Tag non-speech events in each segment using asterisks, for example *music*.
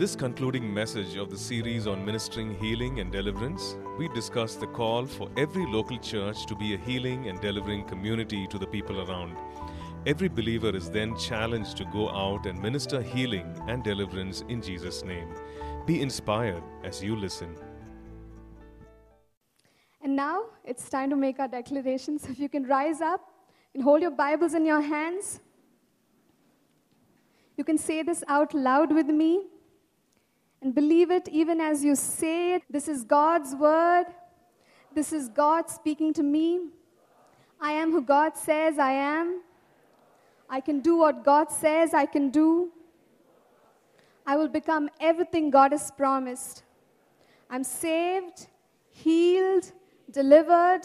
this concluding message of the series on ministering healing and deliverance, we discuss the call for every local church to be a healing and delivering community to the people around. Every believer is then challenged to go out and minister healing and deliverance in Jesus' name. Be inspired as you listen. And now it's time to make our declarations. If you can rise up and hold your Bibles in your hands, you can say this out loud with me and believe it even as you say it. This is God's word. This is God speaking to me. I am who God says I am. I can do what God says I can do. I will become everything God has promised. I'm saved, healed, delivered,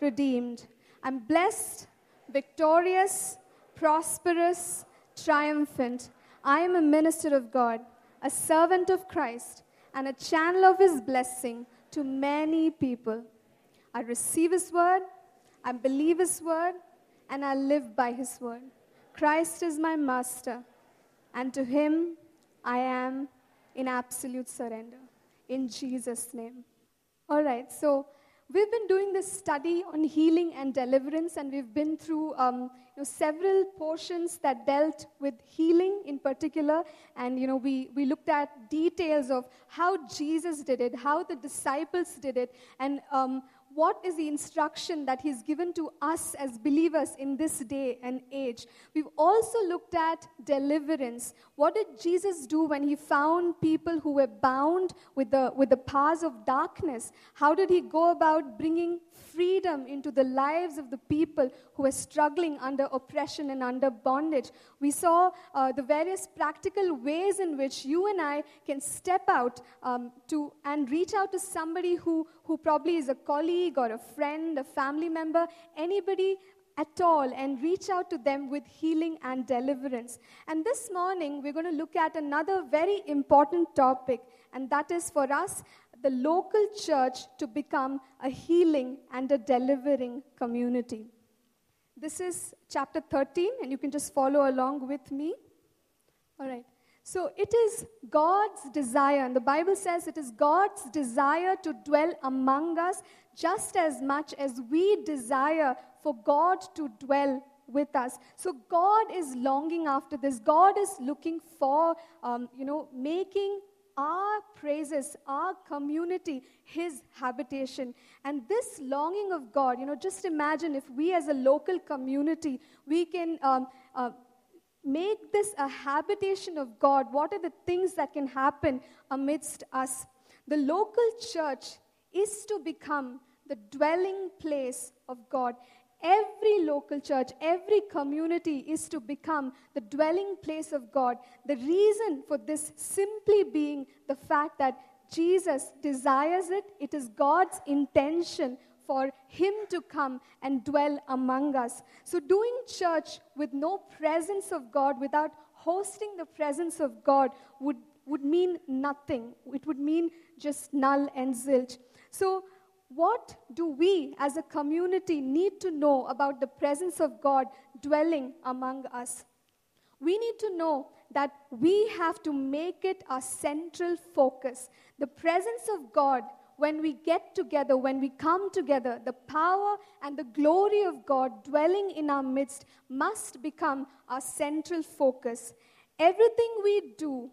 redeemed. I'm blessed, victorious, prosperous, triumphant. I am a minister of God, a servant of Christ, and a channel of His blessing to many people. I receive His word, I believe His word, and I live by His word. Christ is my master, and to Him I am in absolute surrender. In Jesus' name. All right, so we've been doing this study on healing and deliverance, and we've been through um, know, several portions that dealt with healing in particular. And you know, we, we looked at details of how Jesus did it, how the disciples did it, and um, what is the instruction that he's given to us as believers in this day and age. We've also looked at deliverance. What did Jesus do when he found people who were bound with the, with the powers of darkness? How did he go about bringing freedom into the lives of the people who were struggling under oppression and under bondage? We saw uh, the various practical ways in which you and I can step out um, to and reach out to somebody who, who probably is a colleague or a friend, a family member, anybody at all and reach out to them with healing and deliverance. And this morning, we're going to look at another very important topic, and that is for us, the local church to become a healing and a delivering community. This is chapter 13, and you can just follow along with me. All right. So it is God's desire, and the Bible says it is God's desire to dwell among us just as much as we desire for God to dwell with us. So God is longing after this. God is looking for, um, you know, making our praises, our community, His habitation. And this longing of God, you know, just imagine if we as a local community, we can um, uh, make this a habitation of God. What are the things that can happen amidst us? The local church is to become the dwelling place of God. Every local church, every community is to become the dwelling place of God. The reason for this simply being the fact that Jesus desires it, it is God's intention for Him to come and dwell among us. So, doing church with no presence of God, without hosting the presence of God, would, would mean nothing. It would mean just null and zilch. So, what do we as a community need to know about the presence of God dwelling among us? We need to know that we have to make it our central focus. The presence of God, when we get together, when we come together, the power and the glory of God dwelling in our midst must become our central focus. Everything we do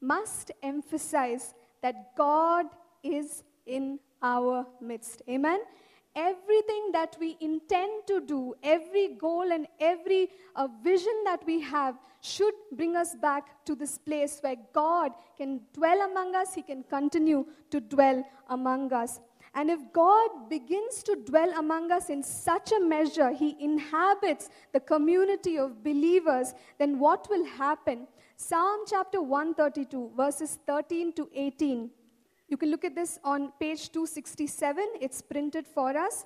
must emphasize that God is in our midst. Amen. Everything that we intend to do, every goal and every uh, vision that we have should bring us back to this place where God can dwell among us, He can continue to dwell among us. And if God begins to dwell among us in such a measure, He inhabits the community of believers, then what will happen? Psalm chapter 132, verses 13 to 18 you can look at this on page 267. It's printed for us.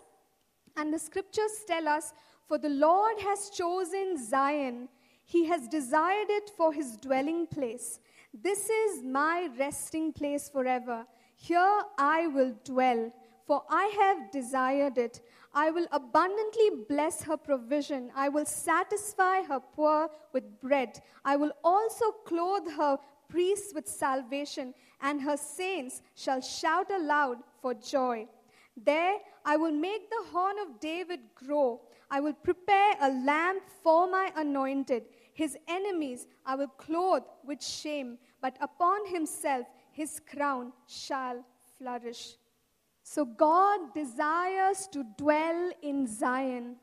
And the scriptures tell us, For the Lord has chosen Zion, He has desired it for His dwelling place. This is my resting place forever. Here I will dwell, for I have desired it. I will abundantly bless her provision. I will satisfy her poor with bread. I will also clothe her priests with salvation, and her saints shall shout aloud for joy. There I will make the horn of David grow. I will prepare a lamp for my anointed. His enemies I will clothe with shame, but upon himself his crown shall flourish. So God desires to dwell in Zion.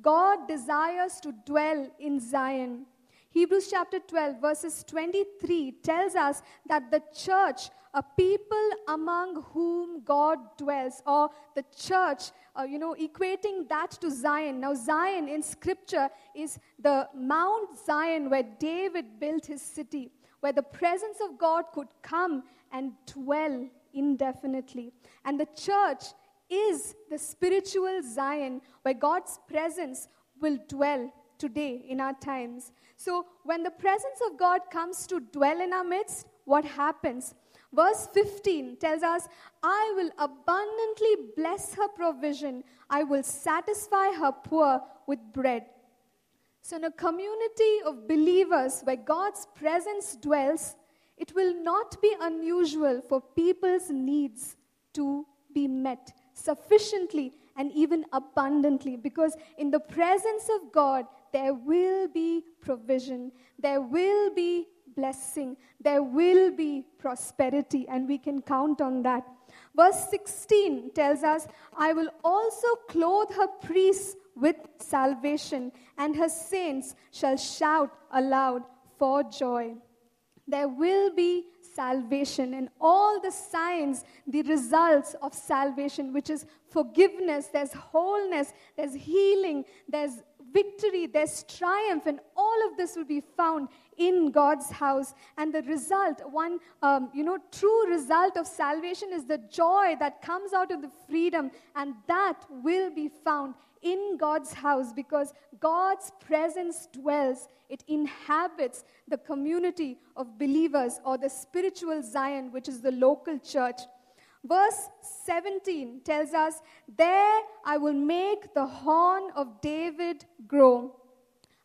God desires to dwell in Zion. Hebrews chapter 12, verses 23 tells us that the church, a people among whom God dwells, or the church, uh, you know, equating that to Zion. Now, Zion in scripture is the Mount Zion where David built his city, where the presence of God could come and dwell indefinitely. And the church is the spiritual Zion where God's presence will dwell today in our times. So, when the presence of God comes to dwell in our midst, what happens? Verse 15 tells us, I will abundantly bless her provision, I will satisfy her poor with bread. So, in a community of believers where God's presence dwells, it will not be unusual for people's needs to be met sufficiently and even abundantly because in the presence of God, there will be provision, there will be blessing, there will be prosperity, and we can count on that. Verse 16 tells us, I will also clothe her priests with salvation, and her saints shall shout aloud for joy. There will be salvation and all the signs, the results of salvation, which is forgiveness, there's wholeness, there's healing, there's victory, there's triumph, and all of this will be found in God's house. And the result, one, um, you know, true result of salvation is the joy that comes out of the freedom, and that will be found in God's house because God's presence dwells. It inhabits the community of believers or the spiritual Zion, which is the local church. Verse 17 tells us, There I will make the horn of David grow.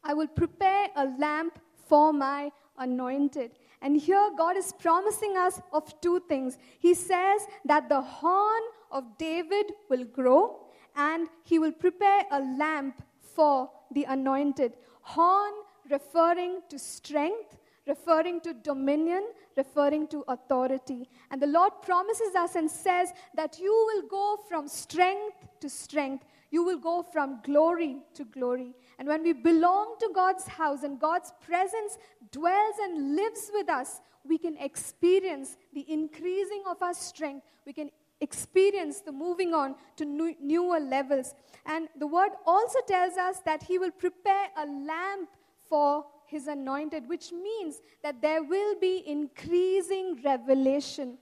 I will prepare a lamp for my anointed. And here God is promising us of two things. He says that the horn of David will grow and he will prepare a lamp for the anointed. Horn referring to strength, referring to dominion, referring to authority. And the Lord promises us and says that you will go from strength to strength. You will go from glory to glory. And when we belong to God's house and God's presence dwells and lives with us, we can experience the increasing of our strength. We can experience the moving on to new, newer levels. And the word also tells us that He will prepare a lamp for his anointed, which means that there will be increasing revelation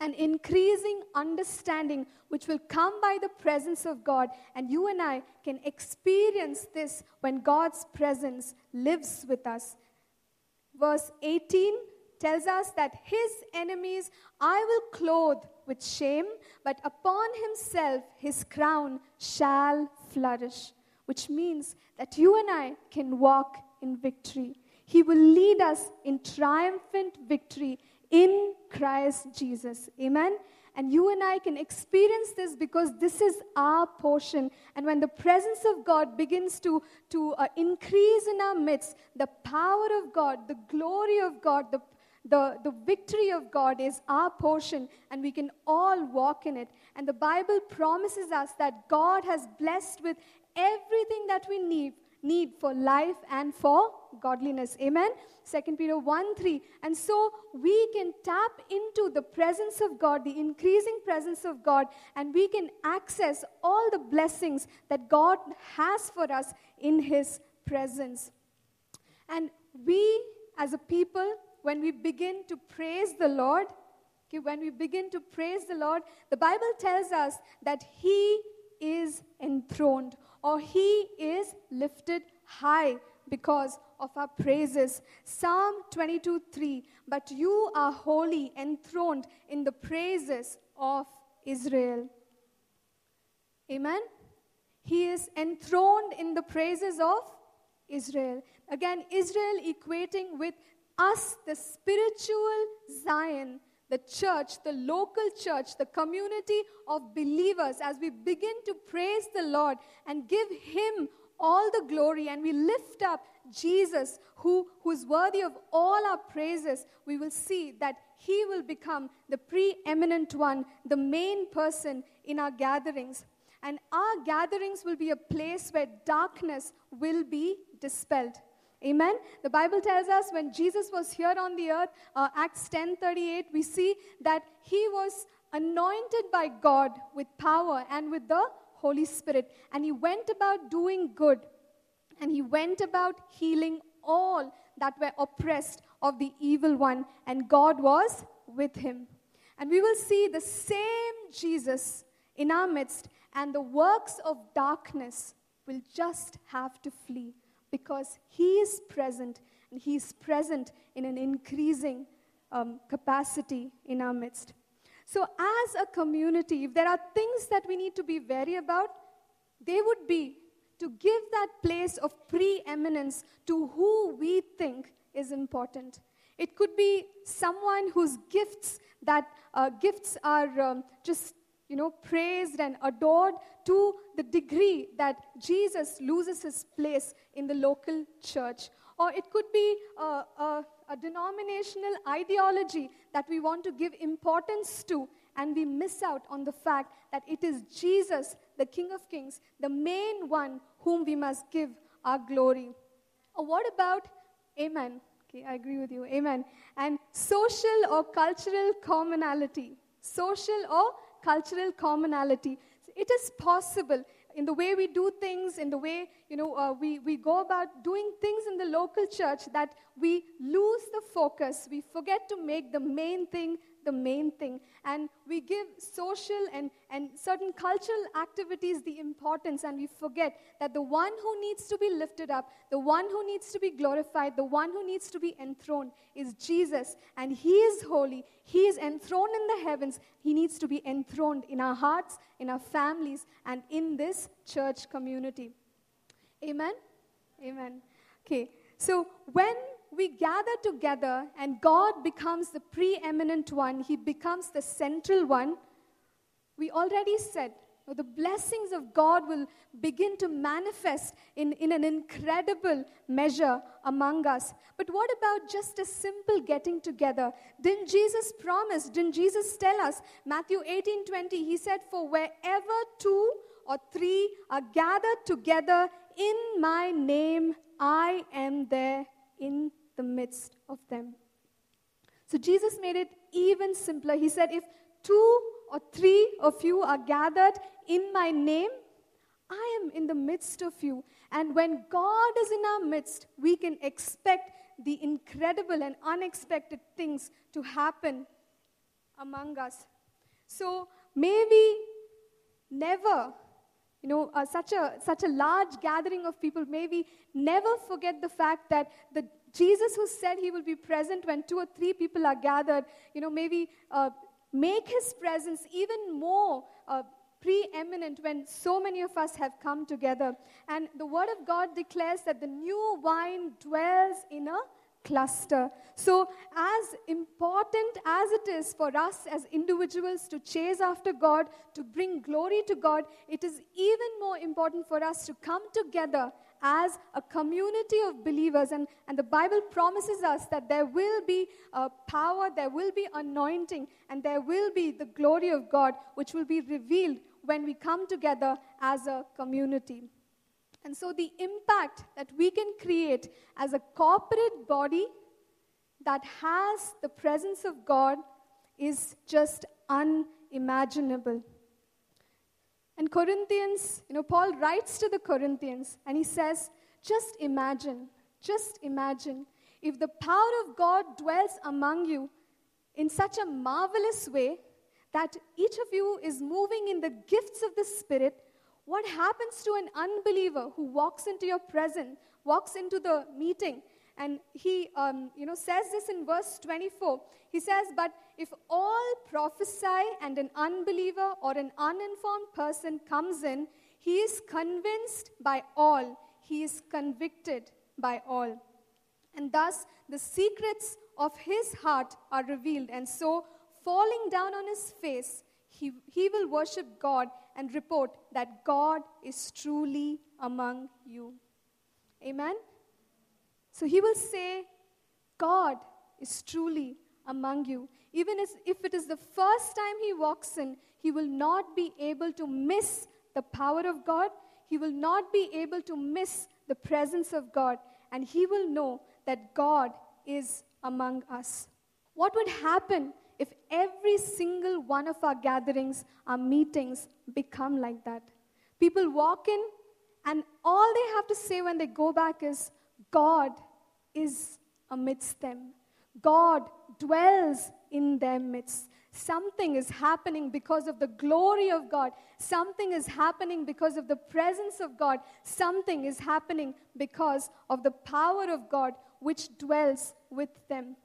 and increasing understanding, which will come by the presence of God. And you and I can experience this when God's presence lives with us. Verse 18 tells us that his enemies I will clothe with shame, but upon himself his crown shall flourish, which means that you and I can walk in victory. He will lead us in triumphant victory in Christ Jesus. Amen. And you and I can experience this because this is our portion. And when the presence of God begins to, to uh, increase in our midst, the power of God, the glory of God, the, the, the victory of God is our portion, and we can all walk in it. And the Bible promises us that God has blessed with everything that we need need for life and for godliness. Amen. 2 Peter 1 3. And so we can tap into the presence of God, the increasing presence of God, and we can access all the blessings that God has for us in His presence. And we, as a people, when we begin to praise the Lord, okay, when we begin to praise the Lord, the Bible tells us that He is enthroned or he is lifted high because of our praises. Psalm 22 3 But you are holy, enthroned in the praises of Israel. Amen. He is enthroned in the praises of Israel. Again, Israel equating with us, the spiritual Zion, the church, the local church, the community of believers, as we begin to praise the Lord and give Him all the glory and we lift up Jesus, who, who is worthy of all our praises, we will see that He will become the preeminent one, the main person in our gatherings. And our gatherings will be a place where darkness will be dispelled. Amen. The Bible tells us when Jesus was here on the earth, uh, Acts 10:38, we see that he was anointed by God with power and with the Holy Spirit, and he went about doing good, and he went about healing all that were oppressed of the evil one, and God was with him. And we will see the same Jesus in our midst, and the works of darkness will just have to flee because He is present and He is present in an increasing um, capacity in our midst. So, as a community, if there are things that we need to be wary about, they would be to give that place of preeminence to who we think is important. It could be someone whose gifts that uh, gifts are um, just you know, praised and adored to the degree that Jesus loses his place in the local church. Or it could be a, a, a denominational ideology that we want to give importance to, and we miss out on the fact that it is Jesus, the King of Kings, the main one whom we must give our glory. Or what about, amen? Okay, I agree with you, amen. And social or cultural commonality. Social or cultural commonality. It is possible in the way we do things, in the way you know uh, we, we go about doing things in the local church, that we lose the focus. We forget to make the main thing the main thing. And we give social and, and certain cultural activities the importance, and we forget that the one who needs to be lifted up, the one who needs to be glorified, the one who needs to be enthroned is Jesus. And He is holy, He is enthroned in the heavens. He needs to be enthroned in our hearts, in our families, and in this church community. Amen? Amen. Okay, so when we gather together and God becomes the preeminent one, He becomes the central one, we already said the blessings of God will begin to manifest in, in an incredible measure among us. But what about just a simple getting together? Didn't Jesus promise? Didn't Jesus tell us? Matthew 18 20, He said, For wherever two or three are gathered together in my name, I am there in the midst of them. So Jesus made it even simpler. He said, If two or three of you are gathered in my name, I am in the midst of you. And when God is in our midst, we can expect the incredible and unexpected things to happen among us. So maybe never, you know, uh, such, a, such a large gathering of people, maybe never forget the fact that the Jesus, who said he will be present when two or three people are gathered, you know, maybe uh, make his presence even more uh, preeminent when so many of us have come together. And the Word of God declares that the new wine dwells in a cluster. So, as important as it is for us as individuals to chase after God, to bring glory to God, it is even more important for us to come together as a community of believers. And, and the Bible promises us that there will be uh, power, there will be anointing, and there will be the glory of God, which will be revealed when we come together as a community. And so, the impact that we can create as a corporate body that has the presence of God is just unimaginable. And Corinthians, you know, Paul writes to the Corinthians and he says, just imagine, just imagine if the power of God dwells among you in such a marvelous way that each of you is moving in the gifts of the Spirit, what happens to an unbeliever who walks into your presence, walks into the meeting, and he um, you know, says this in verse 24. He says, But if all prophesy and an unbeliever or an uninformed person comes in, he is convinced by all, he is convicted by all. And thus the secrets of his heart are revealed. And so, falling down on his face, he, he will worship God and report that God is truly among you. Amen? So he will say, God is truly among you. Even as, if it is the first time he walks in, he will not be able to miss the power of God. He will not be able to miss the presence of God. And he will know that God is among us. What would happen if every single one of our gatherings, our meetings, become like that? People walk in, and all they have to say when they go back is, God is amidst them. God dwells in their midst. Something is happening because of the glory of God. Something is happening because of the presence of God. Something is happening because of the power of God which dwells with them.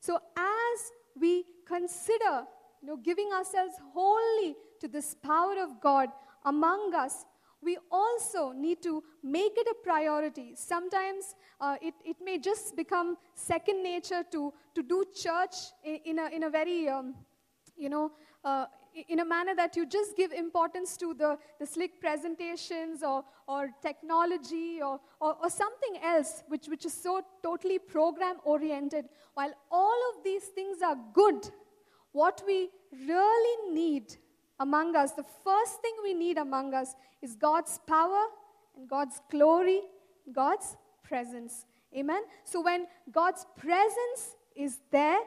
So, as we consider you know, giving ourselves wholly to this power of God among us, we also need to make it a priority. Sometimes uh, it, it may just become second nature to, to do church in, in, a, in a very, um, you know, uh, in a manner that you just give importance to the, the slick presentations or, or technology or, or, or something else which, which is so totally program oriented. While all of these things are good, what we really need among us, the first thing we need among us is God's power and God's glory, God's presence. Amen? So when God's presence is there,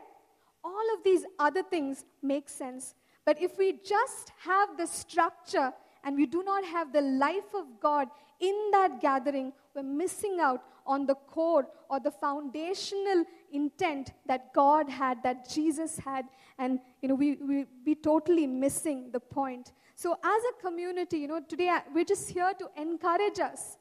all of these other things make sense. But if we just have the structure and we do not have the life of God in that gathering, we're missing out on the core or the foundational intent that God had, that Jesus had, and you know, we, we be totally missing the point. So, as a community, you know, today uh, we're just here to encourage us.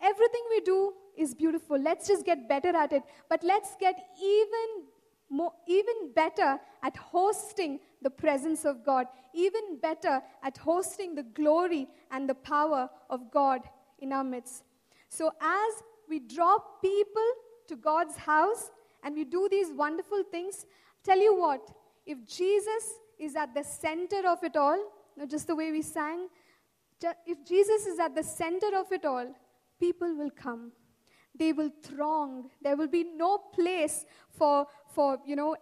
Everything we do is beautiful. Let's just get better at it. But let's get even more, even better at hosting the presence of God, even better at hosting the glory and the power of God in our midst. So, as we draw people to God's house and we do these wonderful things, tell you what, if Jesus is at the center of it all, just the way we sang, if Jesus is at the center of it all, people will come. They will throng. There will be no place for, for you know,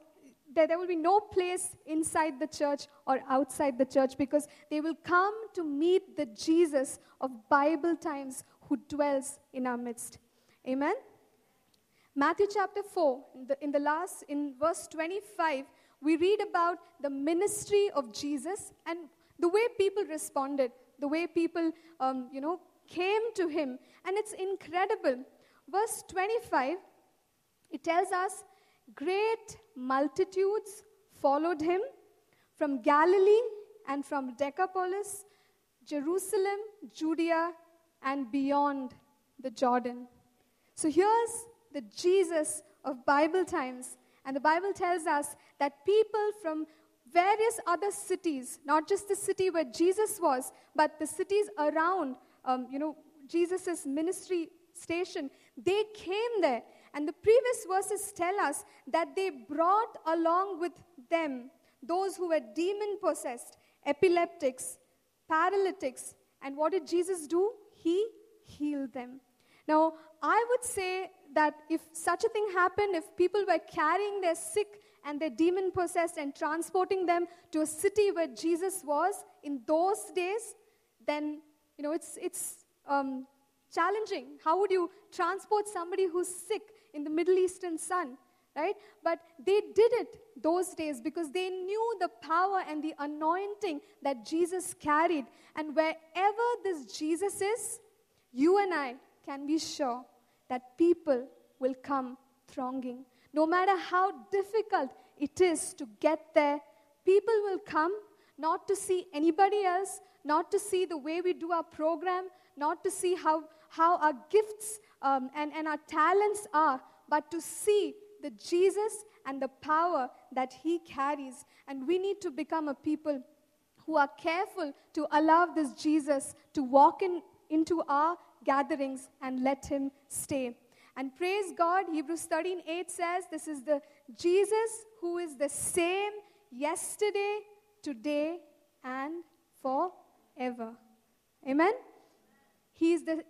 there, there will be no place inside the church or outside the church because they will come to meet the Jesus of Bible times who dwells in our midst. Amen? Matthew chapter 4, in the, in the last, in verse 25, we read about the ministry of Jesus and the way people responded, the way people, um, you know, came to him. And it's incredible. Verse 25, it tells us great multitudes followed him from Galilee and from Decapolis, Jerusalem, Judea, and beyond the Jordan. So here's the Jesus of Bible times. And the Bible tells us that people from various other cities, not just the city where Jesus was, but the cities around, um, you know, Jesus' ministry station, they came there. And the previous verses tell us that they brought along with them those who were demon possessed, epileptics, paralytics. And what did Jesus do? He healed them. Now, I would say that if such a thing happened, if people were carrying their sick and their demon possessed and transporting them to a city where Jesus was in those days, then you know it's it's um, challenging. How would you transport somebody who's sick in the Middle Eastern sun? Right? But they did it those days because they knew the power and the anointing that Jesus carried. And wherever this Jesus is, you and I can be sure that people will come thronging. No matter how difficult it is to get there, people will come not to see anybody else, not to see the way we do our program, not to see how, how our gifts um, and, and our talents are, but to see the Jesus and the power that He carries. And we need to become a people who are careful to allow this Jesus to walk in, into our gatherings and let Him stay. And praise God, Hebrews 13 8 says, This is the Jesus who is the same yesterday, today, and forever. Amen? He is the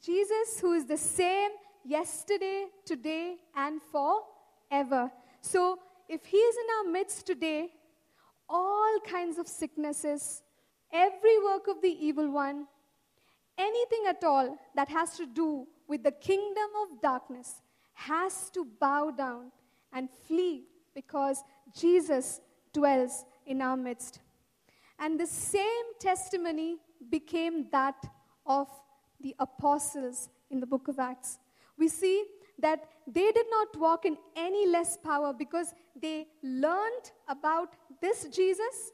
Jesus who is the same yesterday, today, and forever. So, if He is in our midst today, all kinds of sicknesses, every work of the evil one, anything at all that has to do with the kingdom of darkness has to bow down and flee because Jesus dwells in our midst. And the same testimony became that of the apostles in the book of Acts. We see that they did not walk in any less power because they learned about this Jesus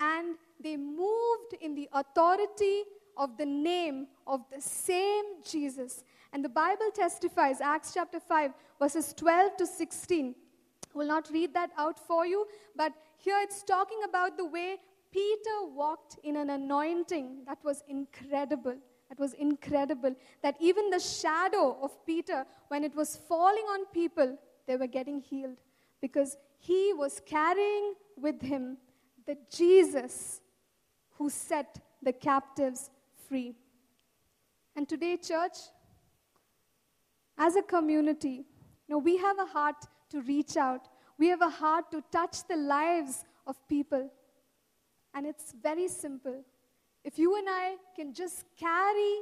and they moved in the authority of the name of the same Jesus. And the Bible testifies, Acts chapter 5, verses 12 to 16. I will not read that out for you, but here it's talking about the way Peter walked in an anointing that was incredible. That was incredible. That even the shadow of Peter, when it was falling on people, they were getting healed because he was carrying with him the Jesus who set the captives free. And today, church, as a community, you know, we have a heart to reach out. We have a heart to touch the lives of people. And it's very simple. If you and I can just carry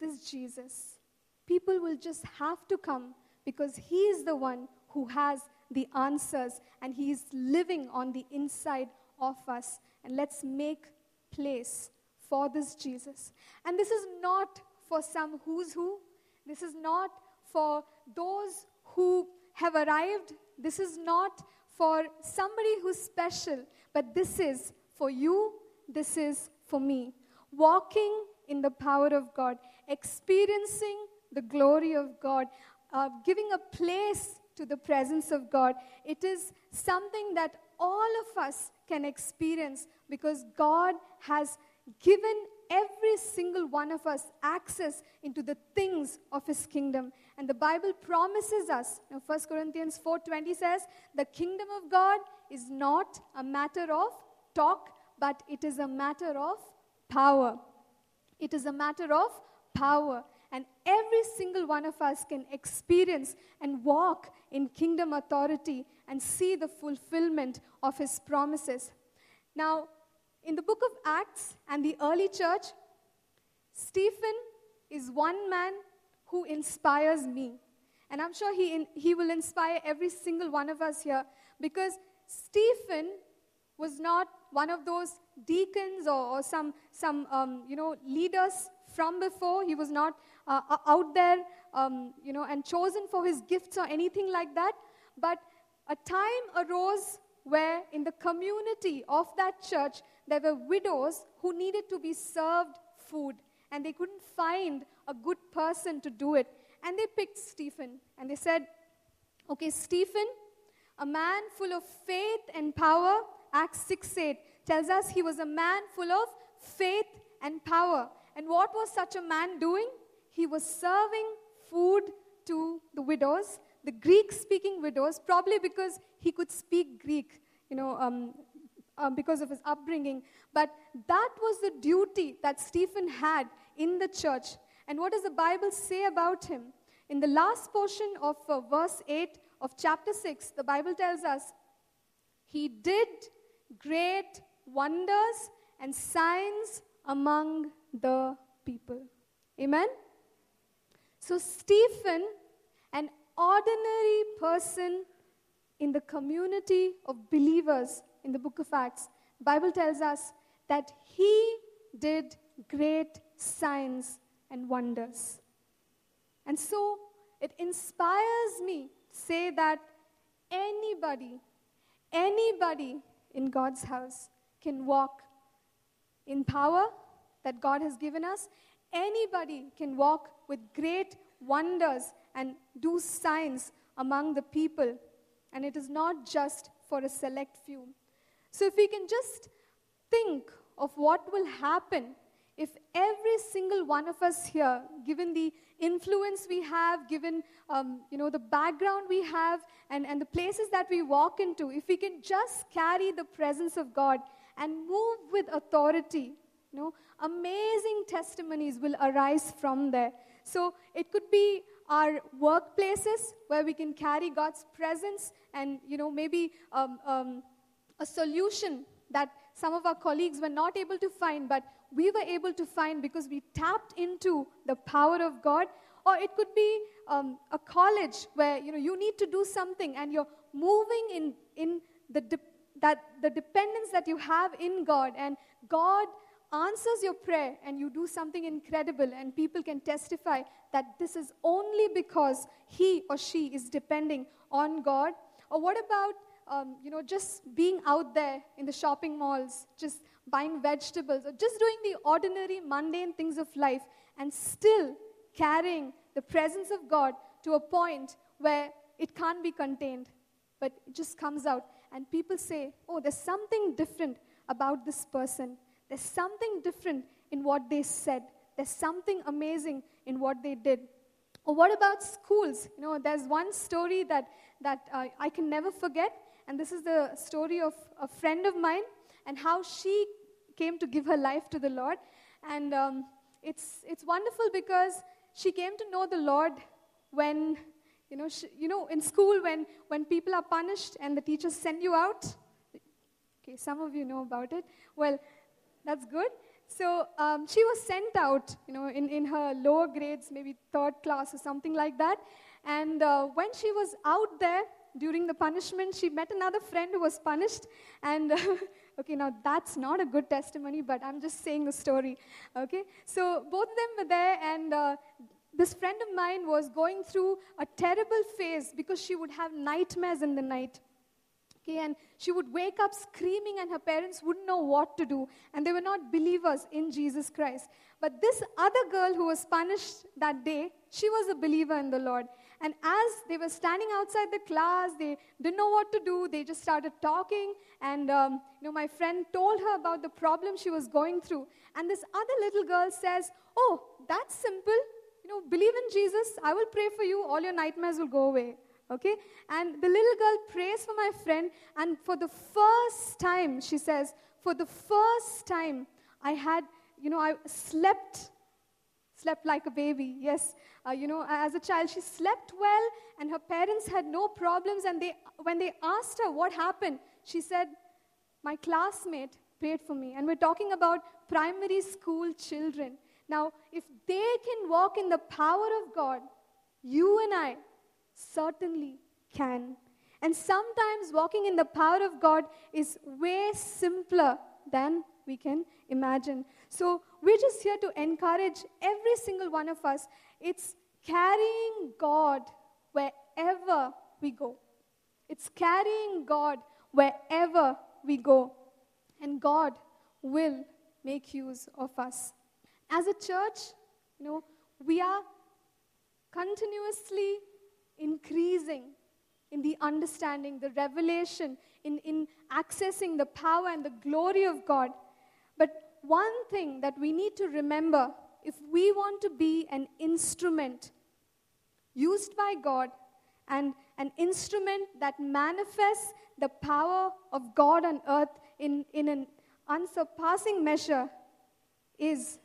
this Jesus, people will just have to come because He is the one who has the answers and He is living on the inside of us. And let's make place for this Jesus. And this is not for some who's who, this is not for those who have arrived, this is not for somebody who's special, but this is for you, this is for me. Walking in the power of God, experiencing the glory of God, uh, giving a place to the presence of God. It is something that all of us can experience because God has given every single one of us access into the things of his kingdom. And the bible promises us know, 1 corinthians 4.20 says the kingdom of god is not a matter of talk but it is a matter of power. It is a matter of power. And every single one of us can experience and walk in kingdom authority and see the fulfillment of his promises. Now in the book of Acts and the early church, Stephen is one man who inspires me. And I'm sure he, in, he will inspire every single one of us here because Stephen was not one of those deacons or, or some, some um, you know, leaders from before. He was not uh, out there, um, you know, and chosen for his gifts or anything like that. But a time arose where in the community of that church, there were widows who needed to be served food and they couldn't find a good person to do it. And they picked Stephen and they said, Okay, Stephen, a man full of faith and power, Acts 6 8 tells us he was a man full of faith and power. And what was such a man doing? He was serving food to the widows, the Greek speaking widows, probably because he could speak Greek, you know, um, um, because of his upbringing. But that was the duty that Stephen had in the church. And what does the Bible say about him? In the last portion of uh, verse 8 of chapter 6, the Bible tells us, He did great wonders and signs among the people. Amen? So, Stephen, an ordinary person in the community of believers, in the book of Acts, the Bible tells us that he did great signs and wonders. And so it inspires me to say that anybody, anybody in God's house can walk in power that God has given us. Anybody can walk with great wonders and do signs among the people. And it is not just for a select few. So, if we can just think of what will happen if every single one of us here, given the influence we have, given um, you know the background we have, and, and the places that we walk into, if we can just carry the presence of God and move with authority, you know, amazing testimonies will arise from there. So it could be our workplaces where we can carry God's presence and, you know, maybe um, um, a solution that some of our colleagues were not able to find, but we were able to find because we tapped into the power of God. Or it could be um, a college where, you know, you need to do something and you're moving in, in the, de- that, the dependence that you have in God and God answers your prayer and you do something incredible, and people can testify that this is only because he or she is depending on God? Or what about, um, you know, just being out there in the shopping malls, just buying vegetables, or just doing the ordinary, mundane things of life, and still carrying the presence of God to a point where it can't be contained, but it just comes out. And people say, oh, there's something different about this person. There's something different in what they said. There's something amazing in what they did. Or what about schools? You know, there's one story that, that uh, I can never forget, and this is the story of a friend of mine and how she came to give her life to the Lord. And um, it's, it's wonderful because she came to know the Lord when, you know, she, you know, in school when, when people are punished and the teachers send you out. Okay, some of you know about it. Well, that's good. So um, she was sent out, you know, in, in her lower grades, maybe third class or something like that. And uh, when she was out there during the punishment, she met another friend who was punished. And, *laughs* okay, now that's not a good testimony, but I'm just saying the story, okay? So both of them were there, and uh, this friend of mine was going through a terrible phase because she would have nightmares in the night. Okay, and she would wake up screaming, and her parents wouldn't know what to do. And they were not believers in Jesus Christ. But this other girl who was punished that day, she was a believer in the Lord. And as they were standing outside the class, they didn't know what to do. They just started talking. And, um, you know, my friend told her about the problem she was going through. And this other little girl says, Oh, that's simple. You know, believe in Jesus. I will pray for you. All your nightmares will go away. Okay? And the little girl prays for my friend, and for the first time, she says, for the first time, I had, you know, I slept, slept like a baby. Yes, uh, you know, as a child, she slept well, and her parents had no problems. And they, when they asked her what happened, she said, My classmate prayed for me. And we're talking about primary school children. Now, if they can walk in the power of God, you and I, certainly can. And sometimes walking in the power of God is way simpler than we can imagine. So we're just here to encourage every single one of us. It's carrying God wherever we go. It's carrying God wherever we go. And God will make use of us. As a church, you know, we are continuously increasing in the understanding, the revelation, in, in accessing the power and the glory of God. One thing that we need to remember if we want to be an instrument used by God and an instrument that manifests the power of God on earth in, in an unsurpassing measure, is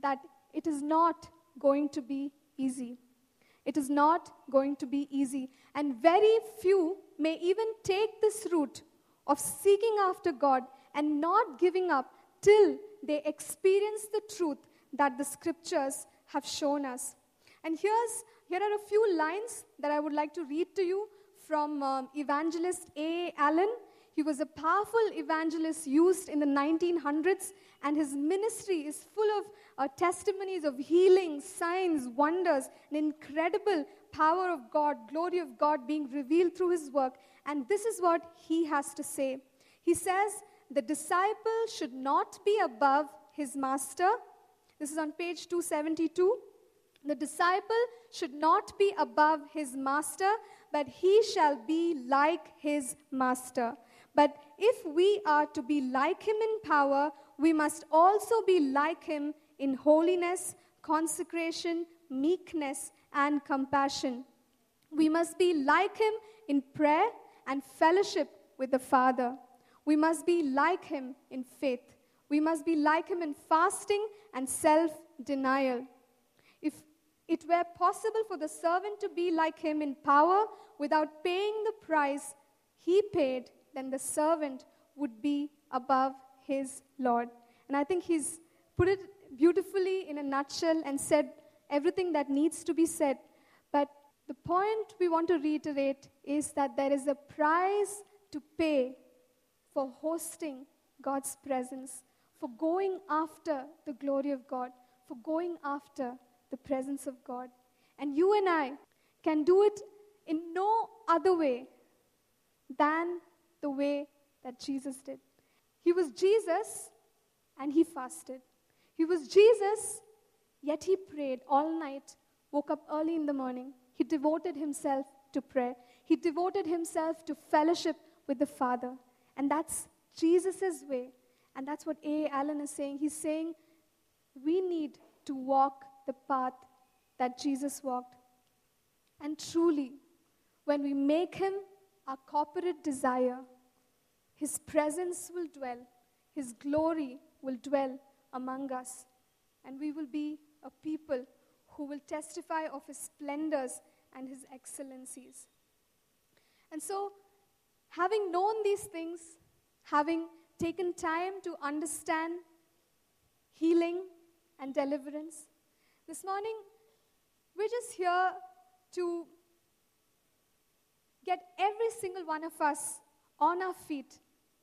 that it is not going to be easy. It is not going to be easy. And very few may even take this route of seeking after God and not giving up till they experience the truth that the scriptures have shown us. And here's, here are a few lines that I would like to read to you from um, evangelist A. Allen. He was a powerful evangelist used in the 1900s, and his ministry is full of uh, testimonies of healing, signs, wonders, an incredible power of God, glory of God being revealed through his work. And this is what he has to say. He says, The disciple should not be above his master. This is on page 272. The disciple should not be above his master, but he shall be like his master. But if we are to be like him in power, we must also be like him in holiness, consecration, meekness, and compassion. We must be like him in prayer and fellowship with the Father. We must be like him in faith. We must be like him in fasting and self denial. If it were possible for the servant to be like him in power without paying the price he paid, then the servant would be above his Lord. And I think he's put it beautifully in a nutshell and said everything that needs to be said. But the point we want to reiterate is that there is a price to pay for hosting God's presence, for going after the glory of God, for going after the presence of God. And you and I can do it in no other way than the way that Jesus did. He was Jesus and he fasted. He was Jesus, yet he prayed all night, woke up early in the morning. He devoted himself to prayer. He devoted himself to fellowship with the Father. And that's Jesus' way. And that's what A. Allen is saying. He's saying we need to walk the path that Jesus walked. And truly, when we make him our corporate desire, his presence will dwell, his glory will dwell among us, and we will be a people who will testify of his splendors and his excellencies. And so, having known these things, having taken time to understand healing and deliverance, this morning we're just here to get every single one of us on our feet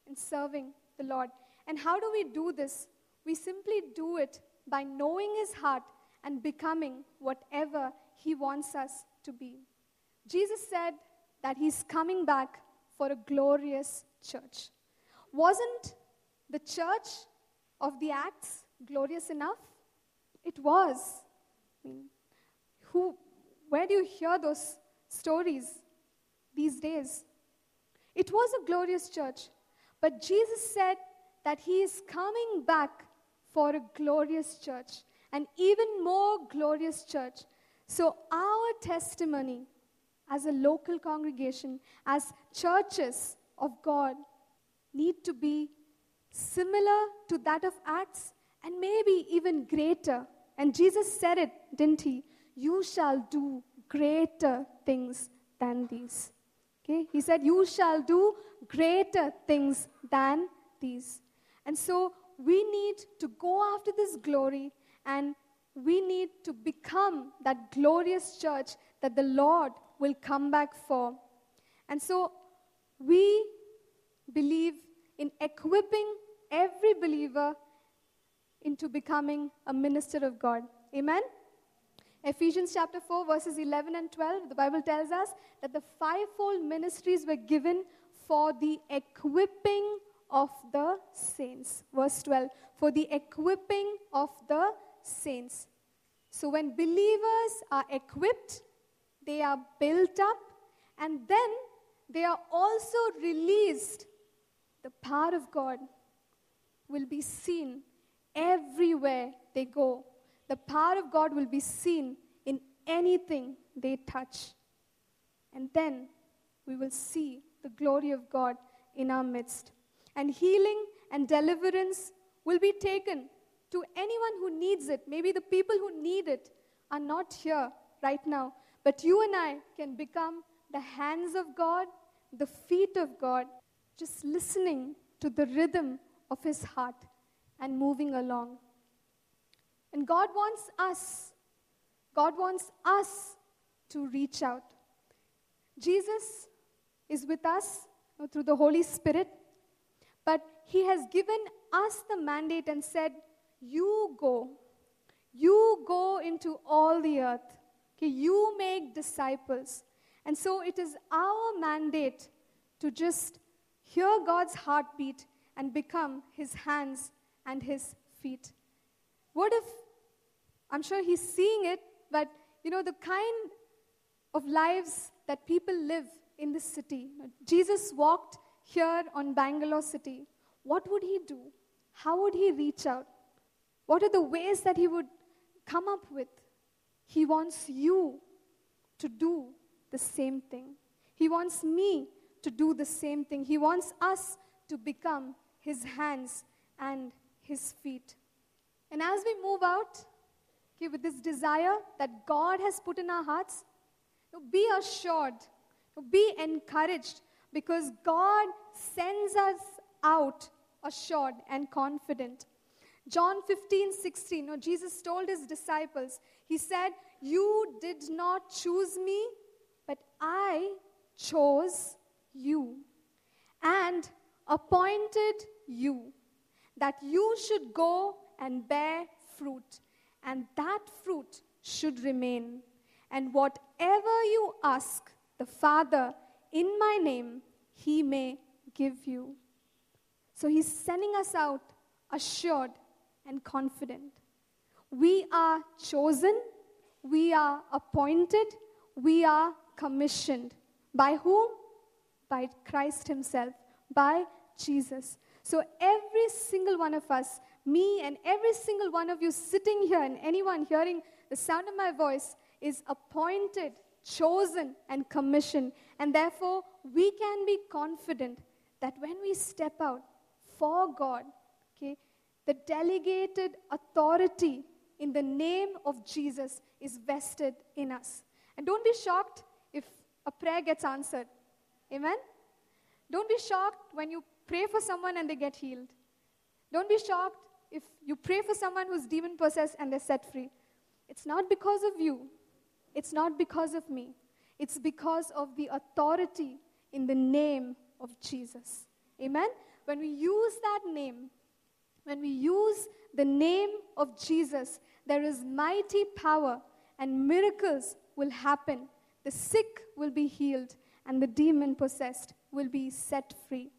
in serving the Lord. And how do we do this? We simply do it by knowing His heart and becoming whatever He wants us to be. Jesus said that He's coming back for a glorious church. Wasn't the church of the Acts glorious enough? It was. I mean, who, where do you hear those stories these days? It was a glorious church, but Jesus said that He is coming back for a glorious church, an even more glorious church. So, our testimony as a local congregation, as churches of God, need to be similar to that of Acts and maybe even greater. And Jesus said it, didn't he? You shall do greater things than these. Okay? He said, You shall do greater things than these. And so we need to go after this glory and we need to become that glorious church that the Lord will come back for. And so we believe in equipping every believer into becoming a minister of God. Amen? Ephesians chapter 4, verses 11 and 12, the Bible tells us that the fivefold ministries were given for the equipping of the saints. Verse 12, for the equipping of the saints. So when believers are equipped, they are built up, and then they are also released. The power of God will be seen everywhere they go. The power of God will be seen in anything they touch. And then we will see the glory of God in our midst. And healing and deliverance will be taken to anyone who needs it. Maybe the people who need it are not here right now. But you and I can become the hands of God, the feet of God, just listening to the rhythm of His heart and moving along. And God wants us, God wants us to reach out. Jesus is with us through the Holy Spirit, but He has given us the mandate and said, You go. You go into all the earth. You make disciples. And so it is our mandate to just hear God's heartbeat and become His hands and His feet. What if, I'm sure He's seeing it, but you know, the kind of lives that people live in this city. Jesus walked here on Bangalore city. What would he do? How would he reach out? What are the ways that he would come up with? He wants you to do the same thing. He wants me to do the same thing. He wants us to become His hands and His feet. And as we move out, okay, with this desire that God has put in our hearts, be assured, be encouraged, because God sends us out assured and confident. John 15, 16, no, Jesus told his disciples, He said, You did not choose me, but I chose you and appointed you that you should go and bear fruit, and that fruit should remain. And whatever you ask the Father in my name, he may give you. So he's sending us out assured and confident. We are chosen, we are appointed, we are commissioned. By whom? By Christ Himself, by Jesus. So every single one of us, me and every single one of you sitting here, and anyone hearing the sound of my voice, is appointed, chosen, and commissioned. And therefore, we can be confident that when we step out for God, okay, the delegated authority in the name of Jesus is vested in us. And don't be shocked if a prayer gets answered. Amen? Don't be shocked when you pray for someone and they get healed. Don't be shocked if you pray for someone who's demon possessed and they're set free. It's not because of you, it's not because of me. It's because of the authority in the name of Jesus. Amen? When we use that name, when we use the name of Jesus, there is mighty power and miracles will happen. The sick will be healed and the demon possessed will be set free.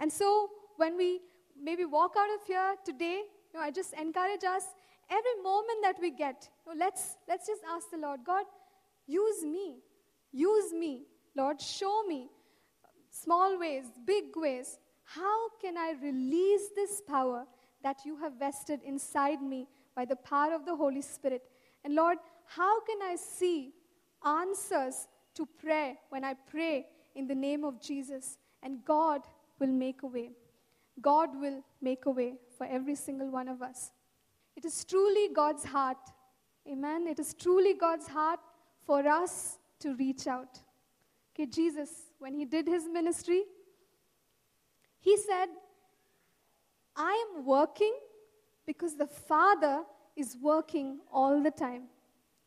And so, when we maybe walk out of here today, you know, I just encourage us every moment that we get, you know, let's, let's just ask the Lord, God, use me. Use me. Lord, show me small ways, big ways. How can I release this power that you have vested inside me by the power of the Holy Spirit? And Lord, how can I see answers to prayer when I pray in the name of Jesus? And God will make a way. God will make a way for every single one of us. It is truly God's heart. Amen. It is truly God's heart for us to reach out. Okay, Jesus, when he did his ministry, he said, I am working because the Father is working all the time.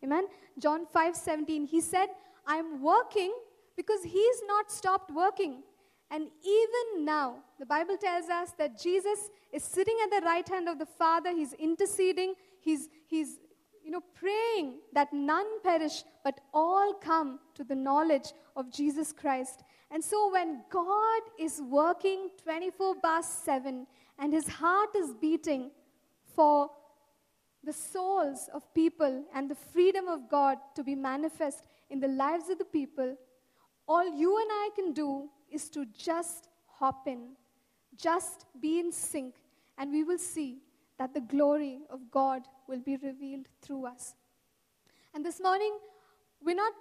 Amen. John 5 17, he said, I am working because he's not stopped working. And even now, the Bible tells us that Jesus is sitting at the right hand of the Father. He's interceding. He's, he's you know, praying that none perish, but all come to the knowledge of Jesus Christ. And so when God is working 24 bar 7 and his heart is beating for the souls of people and the freedom of God to be manifest in the lives of the people, all you and I can do is to just hop in, just be in sync, and we will see that the glory of God will be revealed through us. And this morning, we're not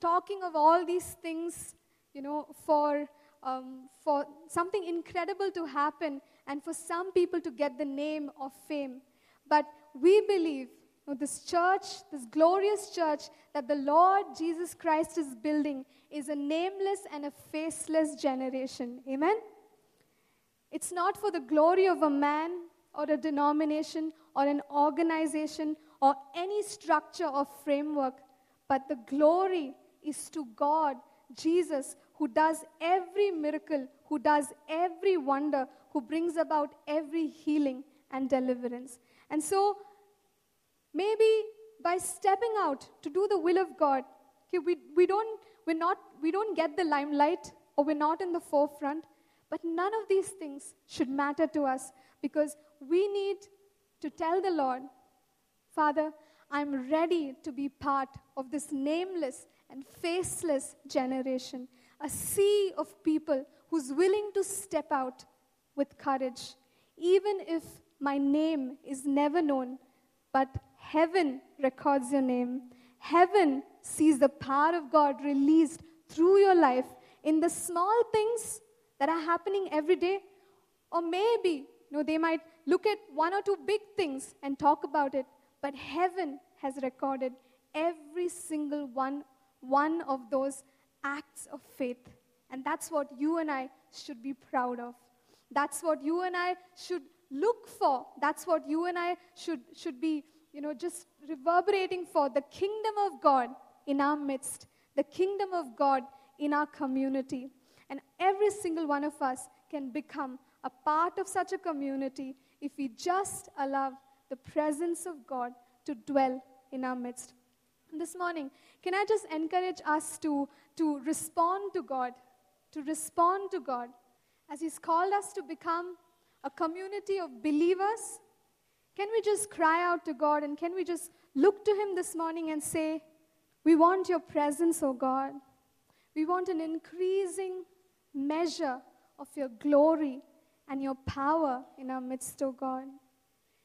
talking of all these things, you know, for, um, for something incredible to happen and for some people to get the name of fame. But we believe you know, this church, this glorious church that the Lord Jesus Christ is building, is a nameless and a faceless generation. Amen? It's not for the glory of a man or a denomination or an organization or any structure or framework, but the glory is to God, Jesus, who does every miracle, who does every wonder, who brings about every healing and deliverance. And so, maybe by stepping out to do the will of God, okay, we, we, don't, we're not, we don't get the limelight or we're not in the forefront, but none of these things should matter to us because we need to tell the Lord, Father, I'm ready to be part of this nameless and faceless generation, a sea of people who's willing to step out with courage, even if my name is never known, but heaven records your name. heaven sees the power of God released through your life in the small things that are happening every day. Or maybe, you know, they might look at one or two big things and talk about it, but heaven has recorded every single one, one of those acts of faith. And that's what you and I should be proud of. That's what you and I should look for. That's what you and I should, should be, you know, just reverberating for the kingdom of God in our midst, the kingdom of God in our community. And every single one of us can become a part of such a community if we just allow the presence of God to dwell in our midst. This morning, can I just encourage us to, to respond to God, to respond to God as He's called us to become a community of believers? Can we just cry out to God and can we just look to Him this morning and say, We want your presence, O God. We want an increasing measure of your glory and your power in our midst, O God.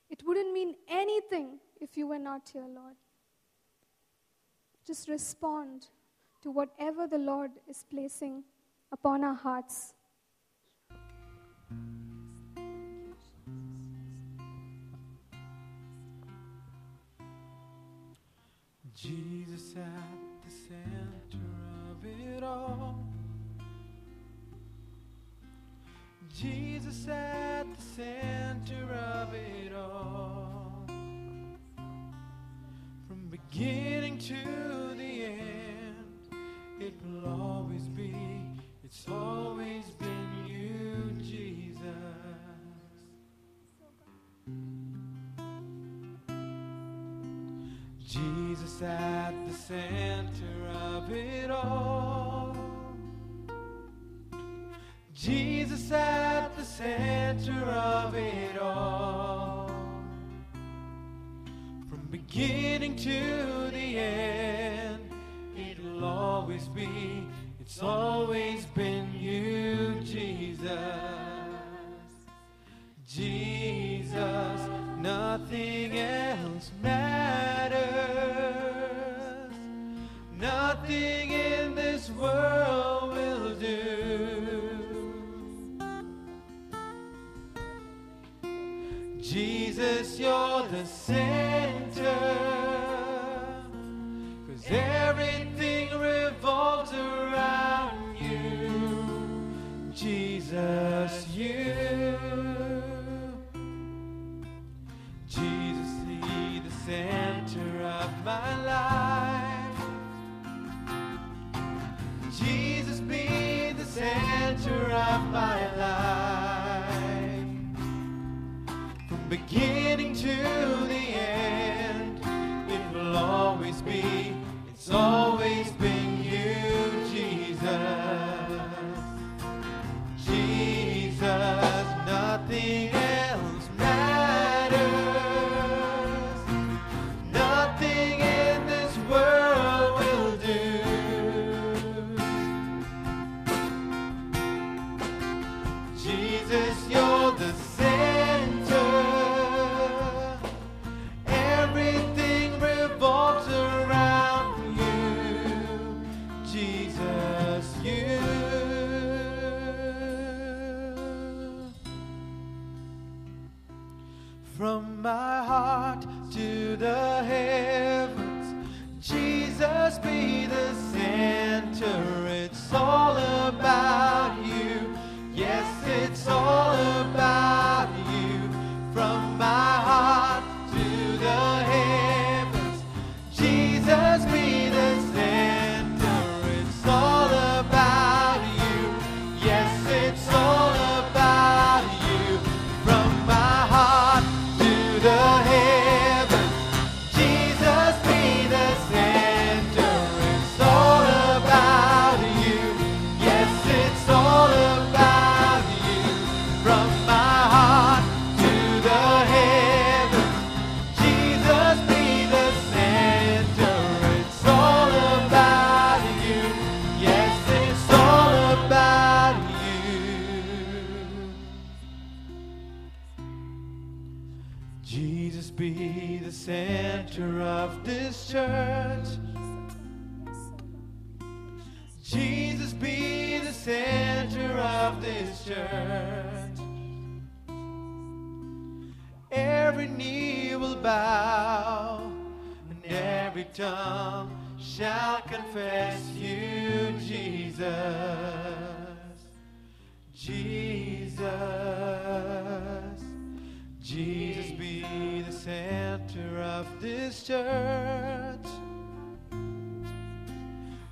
It wouldn't mean anything if you were not here, Lord. Just respond to whatever the Lord is placing upon our hearts. Jesus at the center of it all. Jesus at the center of it all. From beginning to the end, it will always be, it's always been you, Jesus. Jesus at the center of it all. Jesus at the center of it all. From beginning to the end, it'll always be, it's always been you, Jesus. Jesus, nothing else matters. Nothing in this world will do. Jesus, you're the center. Jesus, you. Jesus, be the center of my life. Jesus, be the center of my life. From beginning to the end, it will always be, it's always my heart to the heavens, Jesus be the center. It's all about you. Yes, it's all shall confess you, Jesus. Jesus. Jesus be the center of this church.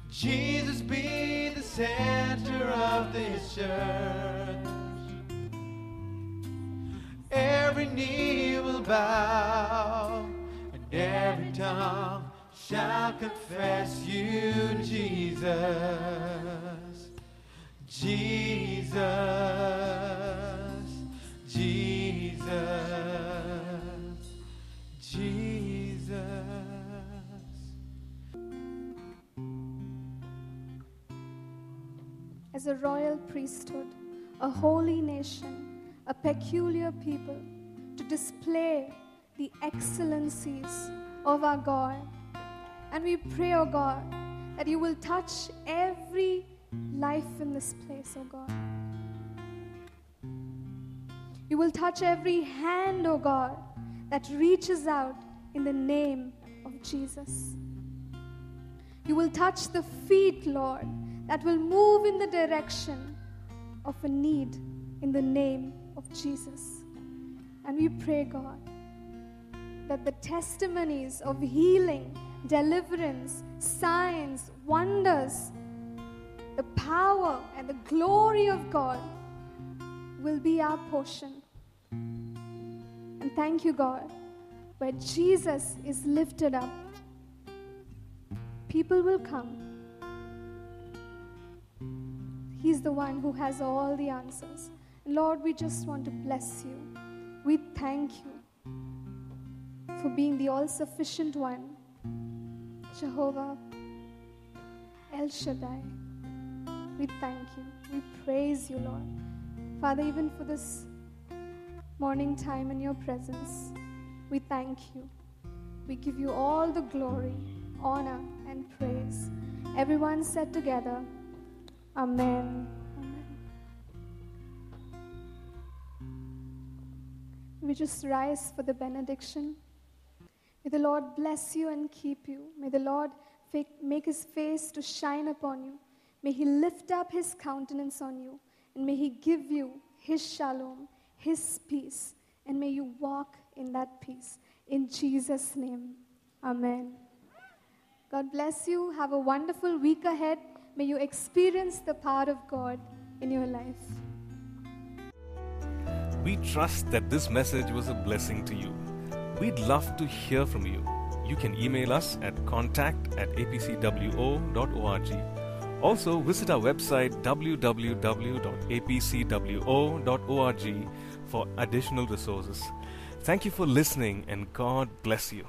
Jesus be the center of this church. Every knee will bow, and every tongue shall confess you, Jesus. Jesus. Jesus. Jesus. as a royal priesthood, a holy nation, a peculiar people, to display the excellencies of our God. And we pray, O God, that you will touch every life in this place, O God. You will touch every hand, O God, that reaches out in the name of Jesus. You will touch the feet, Lord, that will move in the direction of a need in the name of Jesus. And we pray, God, that the testimonies of healing, deliverance, signs, wonders, the power and the glory of God will be our portion. And thank you, God, where Jesus is lifted up, people will come. He's the one who has all the answers. Lord, we just want to bless you. We thank you for being the all sufficient one, Jehovah El Shaddai. We thank you. We praise you, Lord. Father, even for this morning time in your presence, we thank you. We give you all the glory, honor, and praise. Everyone said together, Amen. Amen. We just rise for the benediction. May the Lord bless you and keep you. May the Lord make his face to shine upon you. May he lift up his countenance on you. And may he give you his shalom, his peace. And may you walk in that peace. In Jesus' name. Amen. God bless you. Have a wonderful week ahead. May you experience the power of God in your life. We trust that this message was a blessing to you. We'd love to hear from you. You can email us at contact at apcwo.org. Also, visit our website www.apcwo.org for additional resources. Thank you for listening and God bless you.